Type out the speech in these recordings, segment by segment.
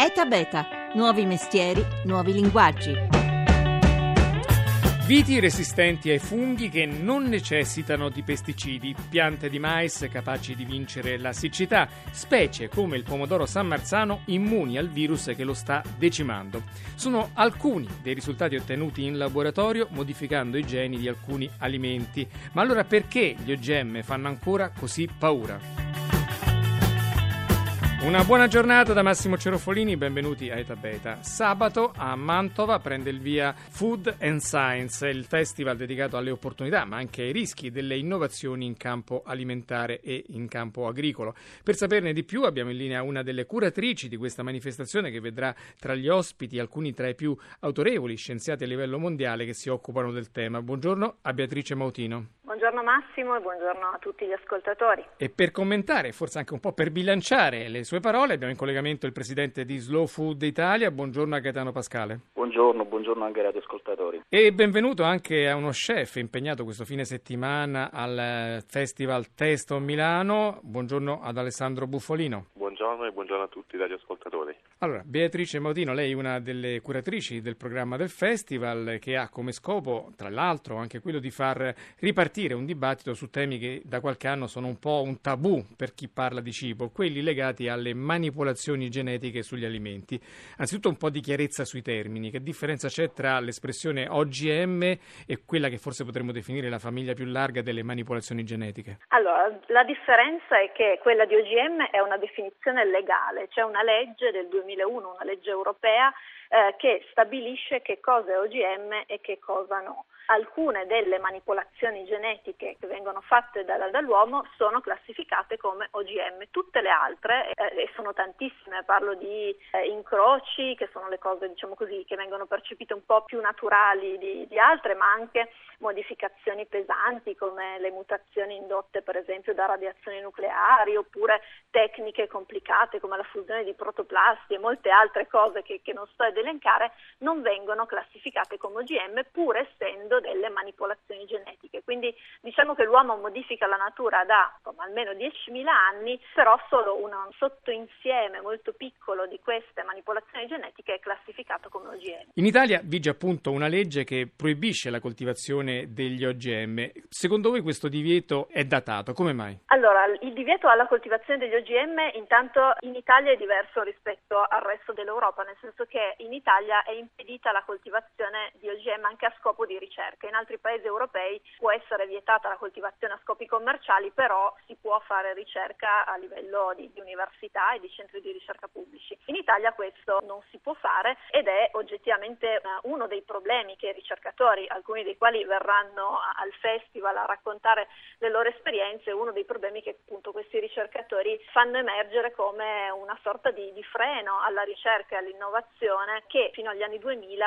ETA Beta, nuovi mestieri, nuovi linguaggi. Viti resistenti ai funghi che non necessitano di pesticidi, piante di mais capaci di vincere la siccità, specie come il pomodoro San Marzano immuni al virus che lo sta decimando. Sono alcuni dei risultati ottenuti in laboratorio modificando i geni di alcuni alimenti. Ma allora perché gli OGM fanno ancora così paura? Una buona giornata da Massimo Cerofolini, benvenuti a Eta Beta. Sabato a Mantova prende il via Food and Science, il festival dedicato alle opportunità ma anche ai rischi delle innovazioni in campo alimentare e in campo agricolo. Per saperne di più abbiamo in linea una delle curatrici di questa manifestazione che vedrà tra gli ospiti alcuni tra i più autorevoli scienziati a livello mondiale che si occupano del tema. Buongiorno a Beatrice Mautino. Buongiorno Massimo e buongiorno a tutti gli ascoltatori. E per commentare, forse anche un po' per bilanciare le sue parole, abbiamo in collegamento il presidente di Slow Food Italia. Buongiorno a Gaetano Pascale. Buongiorno, buongiorno anche agli ascoltatori. E benvenuto anche a uno chef impegnato questo fine settimana al Festival Testo Milano. Buongiorno ad Alessandro Buffolino. Buongiorno e buongiorno a tutti gli ascoltatori. Allora, Beatrice Mautino, lei è una delle curatrici del programma del festival che ha come scopo, tra l'altro, anche quello di far ripartire un dibattito su temi che da qualche anno sono un po' un tabù per chi parla di cibo, quelli legati alle manipolazioni genetiche sugli alimenti. Anzitutto un po' di chiarezza sui termini, che differenza c'è tra l'espressione OGM e quella che forse potremmo definire la famiglia più larga delle manipolazioni genetiche? Allora, la differenza è che quella di OGM è una definizione legale, c'è una legge del 2000 2001, una legge europea eh, che stabilisce che cosa è OGM e che cosa no alcune delle manipolazioni genetiche che vengono fatte da, dall'uomo sono classificate come OGM, tutte le altre, eh, e sono tantissime, parlo di eh, incroci, che sono le cose diciamo così, che vengono percepite un po' più naturali di, di altre, ma anche modificazioni pesanti come le mutazioni indotte per esempio da radiazioni nucleari oppure tecniche complicate come la fusione di protoplasti e molte altre cose che, che non sto ad elencare non vengono classificate come OGM pur essendo delle manipolazioni genetiche. Quindi diciamo che l'uomo modifica la natura da insomma, almeno 10.000 anni, però solo un sottoinsieme molto piccolo di queste manipolazioni genetiche è classificato come OGM. In Italia vige appunto una legge che proibisce la coltivazione degli OGM. Secondo voi questo divieto è datato? Come mai? Allora, il divieto alla coltivazione degli OGM intanto in Italia è diverso rispetto al resto dell'Europa, nel senso che in Italia è impedita la coltivazione di OGM anche a scopo di ricerca ricerca. In altri paesi europei può essere vietata la coltivazione a scopi commerciali, però si può fare ricerca a livello di, di università e di centri di ricerca pubblici. In Italia questo non si può fare ed è oggettivamente uh, uno dei problemi che i ricercatori, alcuni dei quali verranno al festival a raccontare le loro esperienze, uno dei problemi che appunto questi ricercatori fanno emergere come una sorta di, di freno alla ricerca e all'innovazione che fino agli anni 2000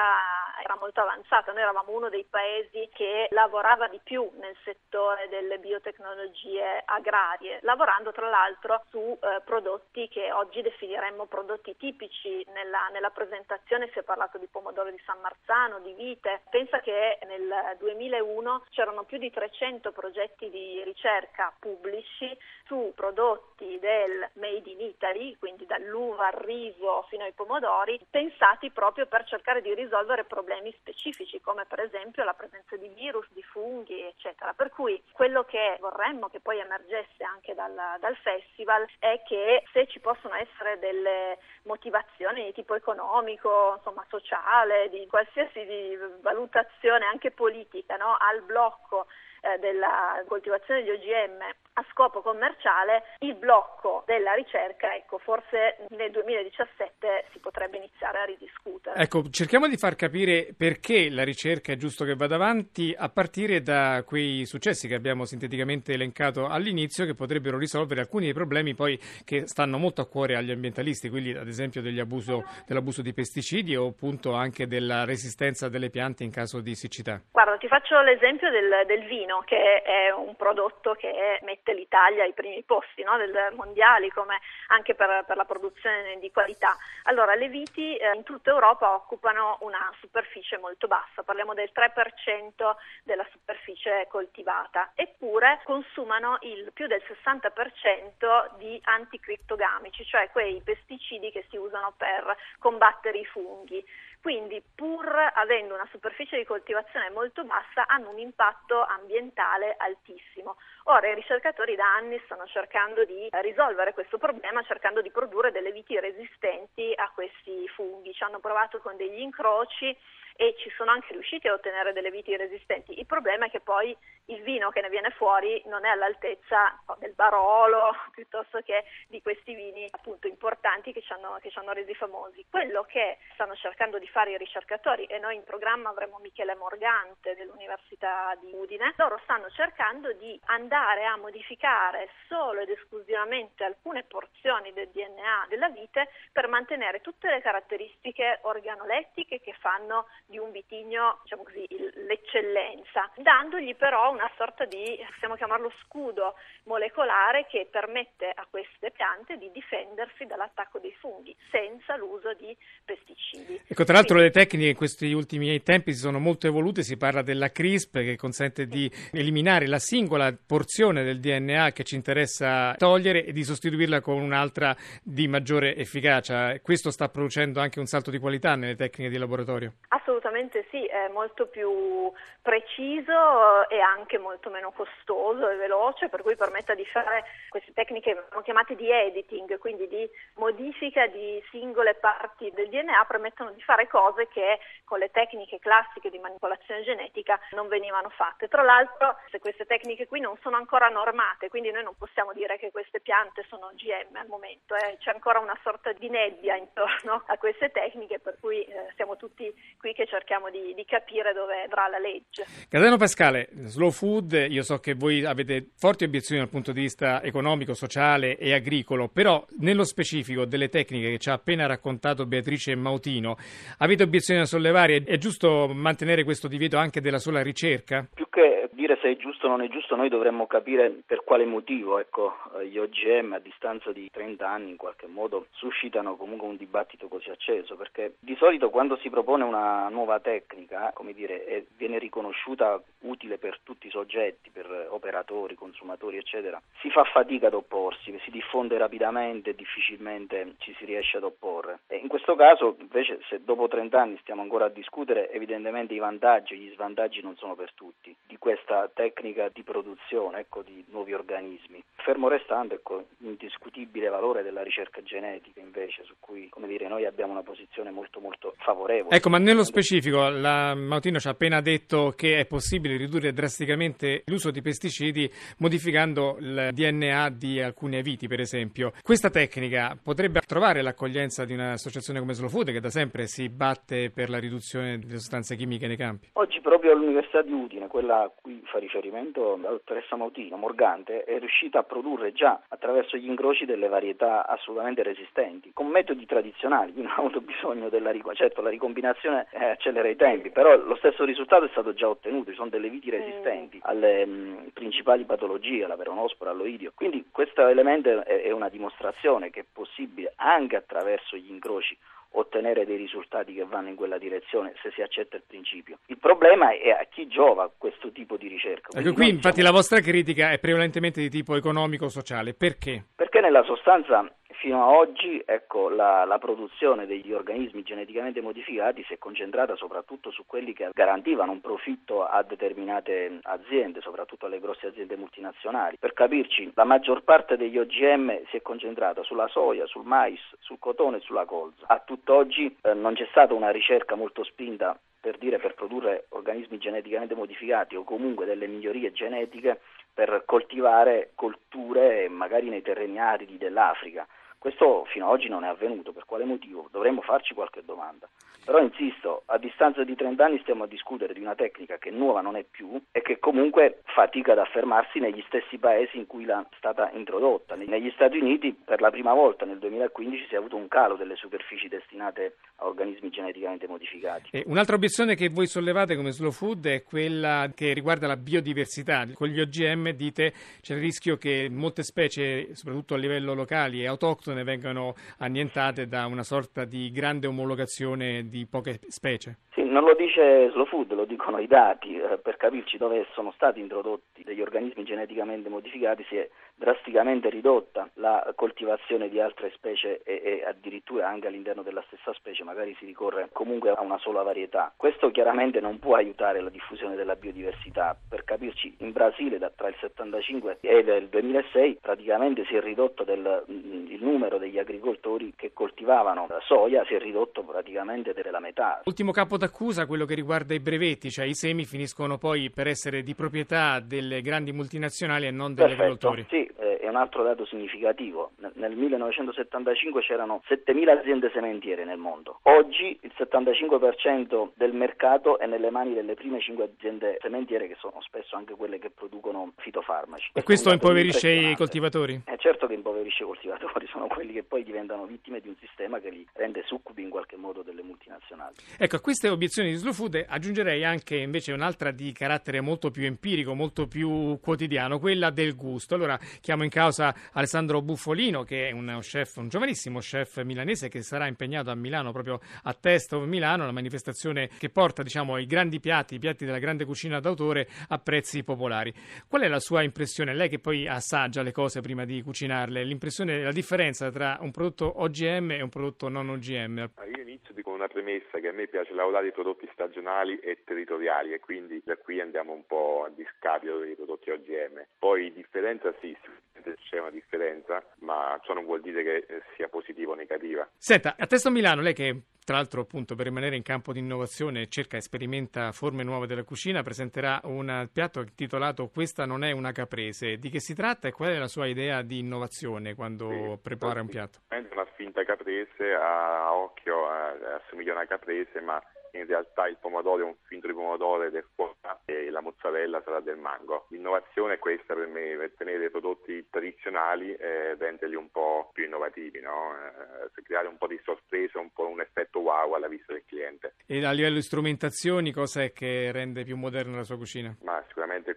era molto avanzata. Noi eravamo uno dei paesi paesi che lavorava di più nel settore delle biotecnologie agrarie, lavorando tra l'altro su eh, prodotti che oggi definiremmo prodotti tipici. Nella, nella, presentazione si è parlato di pomodoro di San Marzano, di vite. Pensa che nel 2001 c'erano più di 300 progetti di ricerca pubblici su prodotti del Made in Italy, quindi dall'uva al riso fino ai pomodori, pensati proprio per cercare di risolvere problemi specifici come per esempio la presenza di virus, di funghi, eccetera. Per cui quello che vorremmo che poi emergesse anche dal, dal festival è che se ci possono essere delle motivazioni di tipo economico, insomma sociale, di qualsiasi di valutazione anche politica no? al blocco eh, della coltivazione di OGM a scopo commerciale, il blocco della ricerca, ecco, forse nel 2017 si potrebbe iniziare a ridiscutere. Ecco, cerchiamo di far capire perché la ricerca è giusto che vada avanti a partire da quei successi che abbiamo sinteticamente elencato all'inizio che potrebbero risolvere alcuni dei problemi poi che stanno molto a cuore agli ambientalisti, quelli ad esempio dell'abuso, dell'abuso di pesticidi o appunto anche della resistenza delle piante in caso di siccità. Guarda, ti faccio l'esempio del, del vino vino, che è un prodotto che mette l'Italia ai primi posti no, del mondiali, come anche per, per, la produzione di qualità. Allora, le viti eh, in tutta Europa occupano una superficie molto bassa, parliamo del 3% della superficie coltivata, eppure consumano il più del 60% di anticrittogamici, cioè quei pesticidi che si usano per combattere i funghi. Quindi, pur avendo una superficie di coltivazione molto bassa, hanno un impatto ambientale altissimo. Ora i ricercatori da anni stanno cercando di risolvere questo problema, cercando di produrre delle viti resistenti a questi funghi. Ci hanno provato con degli incroci e ci sono anche riusciti a ottenere delle viti resistenti. Il problema è che poi il vino che ne viene fuori non è all'altezza del Barolo piuttosto che di questi vini appunto importanti che ci, hanno, che ci hanno resi famosi. Quello che stanno cercando di fare i ricercatori e noi in programma avremo Michele Morgante dell'Università di Udine, loro stanno cercando di andare a modificare solo ed esclusivamente alcune porzioni del DNA della vite per mantenere tutte le caratteristiche organolettiche che fanno di un vitigno, diciamo così, l'eccellenza, dandogli però una sorta di, possiamo chiamarlo scudo molecolare che permette a queste piante di difendersi dall'attacco dei funghi senza l'uso di pesticidi. Ecco, tra l'altro Quindi, le tecniche in questi ultimi tempi si sono molto evolute, si parla della CRISP che consente di eliminare la singola porzione del DNA che ci interessa togliere e di sostituirla con un'altra di maggiore efficacia. Questo sta producendo anche un salto di qualità nelle tecniche di laboratorio? Assolutamente sì, è molto più preciso e anche molto meno costoso e veloce, per cui permette di fare queste tecniche che chiamate di editing, quindi di modifica di singole parti del DNA, permettono di fare cose che con le tecniche classiche di manipolazione genetica non venivano fatte. Tra l'altro, se queste tecniche qui non sono ancora normate, quindi noi non possiamo dire che queste piante sono GM al momento, eh. c'è ancora una sorta di nebbia intorno a queste tecniche, per cui eh, siamo tutti qui che cerchiamo di, di capire dove andrà la legge. Gaetano Pascale, Slow Food, io so che voi avete forti obiezioni dal punto di vista economico, sociale e agricolo, però nello specifico delle tecniche che ci ha appena raccontato Beatrice Mautino, avete obiezioni da sollevare? È giusto mantenere questo divieto anche della sola ricerca? Più che dire se è giusto o non è giusto, noi dovremmo capire per quale motivo ecco, gli OGM a distanza di 30 anni in qualche modo suscitano comunque un dibattito così acceso, perché di solito quando si propone una nuova tecnica, come dire, viene riconosciuta utile per tutti i soggetti, per operatori, consumatori, eccetera, si fa fatica ad opporsi, si diffonde rapidamente difficilmente ci si riesce ad opporre. E in questo caso, invece, se dopo 30 anni stiamo ancora a discutere, evidentemente i vantaggi e gli svantaggi non sono per tutti di questa tecnica di produzione ecco, di nuovi organismi. Fermo restando ecco, l'indiscutibile valore della ricerca genetica, invece, su cui dire, noi abbiamo una posizione molto molto favorevole. Ecco, ma nello specifico, la Mautino ci ha appena detto che è possibile ridurre drasticamente l'uso di pesticidi modificando il DNA di alcune viti, per esempio. Questa tecnica potrebbe trovare l'accoglienza di un'associazione come Slow Food, che da sempre si batte per la riduzione delle sostanze chimiche nei campi? Oggi proprio all'Università di Udine, quella a cui fa riferimento la dottoressa Mautino, Morgante, è riuscita a produrre già attraverso gli incroci delle varietà assolutamente resistenti, con metodi tradizionali, quindi non ha avuto bisogno della ricombinazione. Certo, la ricombinazione eh, accelera i tempi, però lo stesso risultato è stato già ottenuto, ci sono delle viti resistenti alle mh, principali patologie, alla peronospora, all'oidio. Quindi questo elemento è, è una dimostrazione che è possibile anche attraverso gli incroci ottenere dei risultati che vanno in quella direzione se si accetta il principio. Il problema è a chi giova questo tipo di ricerca. Ecco, qui infatti siamo... la vostra critica è prevalentemente di tipo economico-sociale, perché? Perché nella sostanza fino a oggi ecco, la, la, produzione degli organismi geneticamente modificati si è concentrata soprattutto su quelli che garantivano un profitto a determinate aziende, soprattutto alle grosse aziende multinazionali. Per capirci, la maggior parte degli OGM si è concentrata sulla soia, sul mais, sul cotone e sulla colza. A tutt'oggi eh, non c'è stata una ricerca molto spinta per dire per produrre organismi geneticamente modificati o comunque delle migliorie genetiche per coltivare colture magari nei terreni aridi dell'Africa Questo fino ad oggi non è avvenuto, per quale motivo? Dovremmo farci qualche domanda. Però insisto, a distanza di 30 anni stiamo a discutere di una tecnica che nuova non è più e che comunque fatica ad affermarsi negli stessi paesi in cui l'è stata introdotta. Negli Stati Uniti per la prima volta nel 2015 si è avuto un calo delle superfici destinate a organismi geneticamente modificati. E un'altra obiezione che voi sollevate come slow food è quella che riguarda la biodiversità. Con gli OGM dite c'è il rischio che molte specie, soprattutto a livello locale e autoctone, vengano annientate da una sorta di grande omologazione di poche specie. Sì, non lo dice Slow Food, lo dicono i dati, eh, per capirci dove sono stati introdotti degli organismi geneticamente modificati si è drasticamente ridotta la coltivazione di altre specie e, e, addirittura anche all'interno della stessa specie magari si ricorre comunque a una sola varietà. Questo chiaramente non può aiutare la diffusione della biodiversità. Per capirci, in Brasile da, tra il 75 e il 2006 praticamente si è ridotto del, il numero degli agricoltori che coltivavano la soia, si è ridotto praticamente della metà. Ultimo capo d'accusa, quello che riguarda i brevetti, cioè i semi finiscono poi per essere di proprietà delle grandi multinazionali e non degli Perfetto, agricoltori. Sì, è un altro dato significativo. Nel 1975 c'erano 7.000 aziende sementiere nel mondo. Oggi il 75% del mercato è nelle mani delle prime 5 aziende sementiere che sono spesso anche quelle che producono fitofarmaci. E questo impoverisce i coltivatori? È certo che impoverisce i coltivatori, sono quelli che poi diventano vittime di un sistema che li rende succubi in qualche modo delle multinazionali. Ecco, a queste obiezioni di Slow Food aggiungerei anche invece un'altra di carattere molto più empirico, molto più quotidiano, quella del gusto. Allora chiamo in causa Alessandro Buffolino, che è un chef, un giovanissimo chef milanese che sarà impegnato a Milano, proprio a Test of Milano, la manifestazione che porta diciamo, i grandi piatti, i piatti della grande cucina d'autore a prezzi popolari. Qual è la sua impressione? Lei che poi assaggia le cose prima di cucinarle, l'impressione, la differenza tra un prodotto OGM e un prodotto non OGM? Io inizio con una premessa che a me piace lavorare i prodotti stagionali e territoriali e quindi da qui andiamo un po' a discapito dei prodotti OGM. Poi differenza sì, c'è una differenza, ma ciò non vuol dire che sia positiva o negativa. Senta, a Testo Milano, lei che tra l'altro appunto per rimanere in campo di innovazione cerca e sperimenta forme nuove della cucina, presenterà un piatto intitolato Questa non è una caprese. Di che si tratta e qual è la sua idea di innovazione quando sì, prepara un piatto? È una finta caprese, a occhio assomiglia a una caprese, ma in realtà il pomodoro è un finto di pomodoro ed è fuoca e la mozzarella sarà del mango. L'innovazione è questa per me, per tenere i prodotti tradizionali e renderli un po' più innovativi, no? eh, creare un po' di sorpresa, un po' un effetto wow alla vista del cliente. E a livello di strumentazioni cosa è che rende più moderna la sua cucina? Ma sicuramente a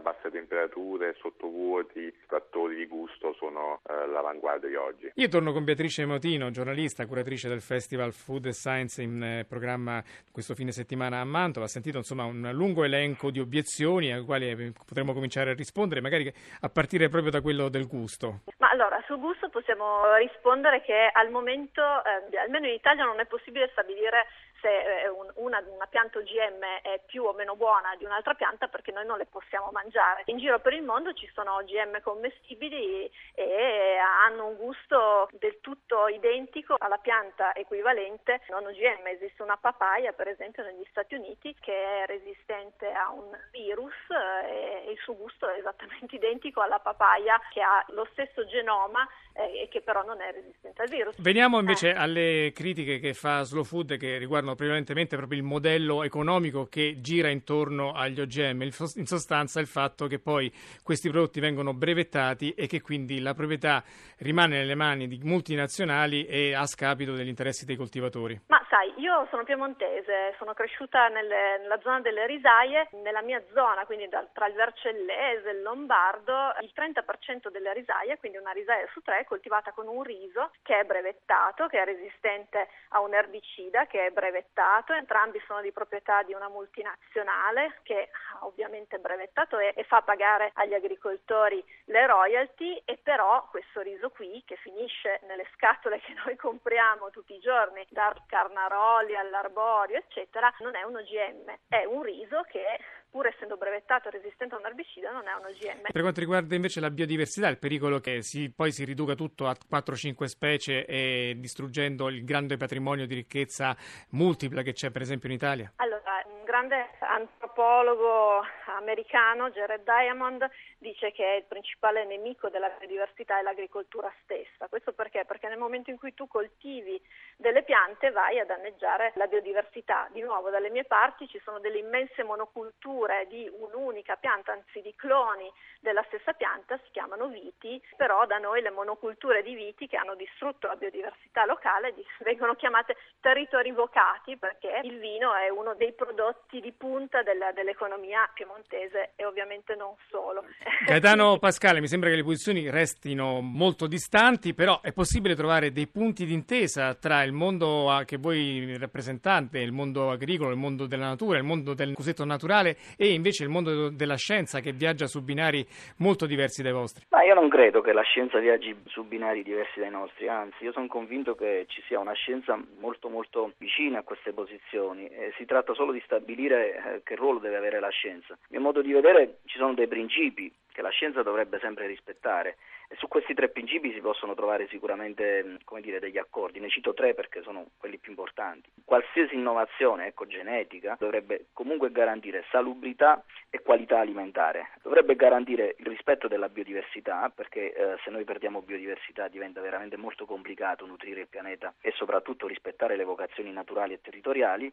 basse temperature, sottovuoti, trattori di gusto sono eh, l'avanguardia di oggi. Io torno con Beatrice Motino, giornalista, curatrice del Festival Food Science in eh, programma questo fine settimana a Mantova. Ha sentito insomma un lungo elenco di obiezioni alle quali eh, potremmo cominciare a rispondere, magari a partire proprio da quello del gusto. Ma allora, sul gusto possiamo rispondere che al momento, eh, almeno in Italia, non è possibile stabilire se eh, una, una, pianta OGM è più o meno buona di un'altra pianta perché noi non le possiamo mangiare. In giro per il mondo ci sono OGM commestibili e hanno un gusto del tutto identico alla pianta equivalente non OGM. Esiste una papaya, per esempio, negli Stati Uniti che è resistente a un virus eh, e il suo gusto è esattamente identico alla papaya che ha lo stesso genoma e che però non è resistente al virus. Veniamo invece alle critiche che fa Slow Food che riguardano prevalentemente proprio il modello economico che gira intorno agli OGM, in sostanza il fatto che poi questi prodotti vengono brevettati e che quindi la proprietà rimane nelle mani di multinazionali e a scapito degli interessi dei coltivatori. Ma sai, io sono piemontese, sono cresciuta nelle, nella zona delle risaie, nella mia zona, quindi tra il Vercellese e il Lombardo, il 30% delle risaie, quindi una risaia su tre, coltivata con un riso che è brevettato, che è resistente a un erbicida, che è brevettato. Entrambi sono di proprietà di una multinazionale che ha ovviamente brevettato e, e fa pagare agli agricoltori le royalty. E però questo riso qui che finisce nelle scatole che noi compriamo tutti i giorni, dal carnaroli all'arborio eccetera, non è un OGM, è un riso che pur essendo brevettato e resistente a un erbicida, non è un OGM. Per quanto riguarda invece la biodiversità, il pericolo che si, poi si riduca tutto a 4-5 specie e distruggendo il grande patrimonio di ricchezza multipla che c'è per esempio in Italia? Allora, un grande antropologo antropologo americano Jared Diamond dice che il principale nemico della biodiversità è l'agricoltura stessa. Questo perché? Perché nel momento in cui tu coltivi delle piante vai a danneggiare la biodiversità. Di nuovo, dalle mie parti ci sono delle immense monoculture di un'unica pianta, anzi di cloni della stessa pianta, si chiamano viti, però da noi le monoculture di viti che hanno distrutto la biodiversità locale vengono chiamate territori vocati perché il vino è uno dei prodotti di punta della, dell'economia piemontese e ovviamente non solo. Gaetano Pascale, mi sembra che le posizioni restino molto distanti, però è possibile trovare dei punti d'intesa tra il mondo che voi rappresentate, il mondo agricolo, il mondo della natura, il mondo del cosiddetto naturale e invece il mondo della scienza che viaggia su binari molto diversi dai vostri? Ma io non credo che la scienza viaggi su binari diversi dai nostri, anzi io sono convinto che ci sia una scienza molto molto vicina a queste posizioni. Eh, si tratta solo di stabilire eh, che ruolo deve avere la scienza. A mio modo di vedere ci sono dei principi che la scienza dovrebbe sempre rispettare su questi tre principi si possono trovare sicuramente dire, degli accordi. Ne cito tre perché sono quelli più importanti. Qualsiasi innovazione ecco, genetica dovrebbe comunque garantire salubrità e qualità alimentare. Dovrebbe garantire il rispetto della biodiversità perché eh, se noi perdiamo biodiversità diventa veramente molto complicato nutrire il pianeta e soprattutto rispettare le vocazioni naturali e territoriali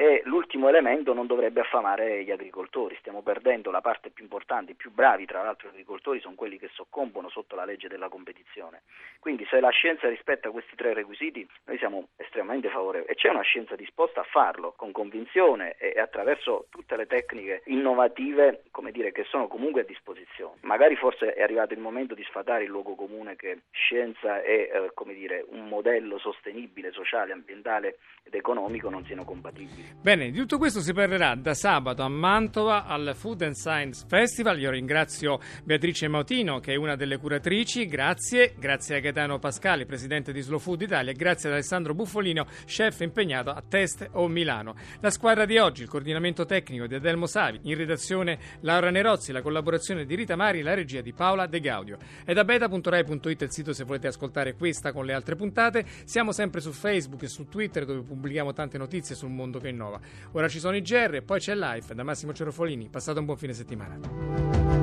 e l'ultimo elemento non dovrebbe affamare gli agricoltori, stiamo perdendo la parte più importante, i più bravi tra l'altro agricoltori sono quelli che soccombono sotto la legge della competizione. Quindi se la scienza rispetta questi tre requisiti noi siamo estremamente favorevoli e c'è una scienza disposta a farlo con convinzione e attraverso tutte le tecniche innovative come dire, che sono comunque a disposizione. Magari forse è arrivato il momento di sfatare il luogo comune che scienza e eh, dire, un modello sostenibile, sociale, ambientale ed economico non siano compatibili. Bene, di tutto questo si parlerà da sabato a Mantova al Food and Science Festival. Io ringrazio Beatrice Mautino, che è una delle curatrici. Grazie. Grazie a Gaetano Pascali, presidente di Slow Food Italia. Grazie ad Alessandro Buffolino, chef impegnato a Teste o Milano. La squadra di oggi, il coordinamento tecnico di Adelmo Savi, in redazione Laura Nerozzi, la collaborazione di Rita Mari, la regia di Paola De Gaudio. È da beta.rai.it il sito se volete ascoltare questa con le altre puntate. Siamo sempre su Facebook e su Twitter dove pubblichiamo tante notizie sul mondo che innova. Ora ci sono i GR, poi c'è Live da Massimo Cerofolini. Passate un buon fine settimana.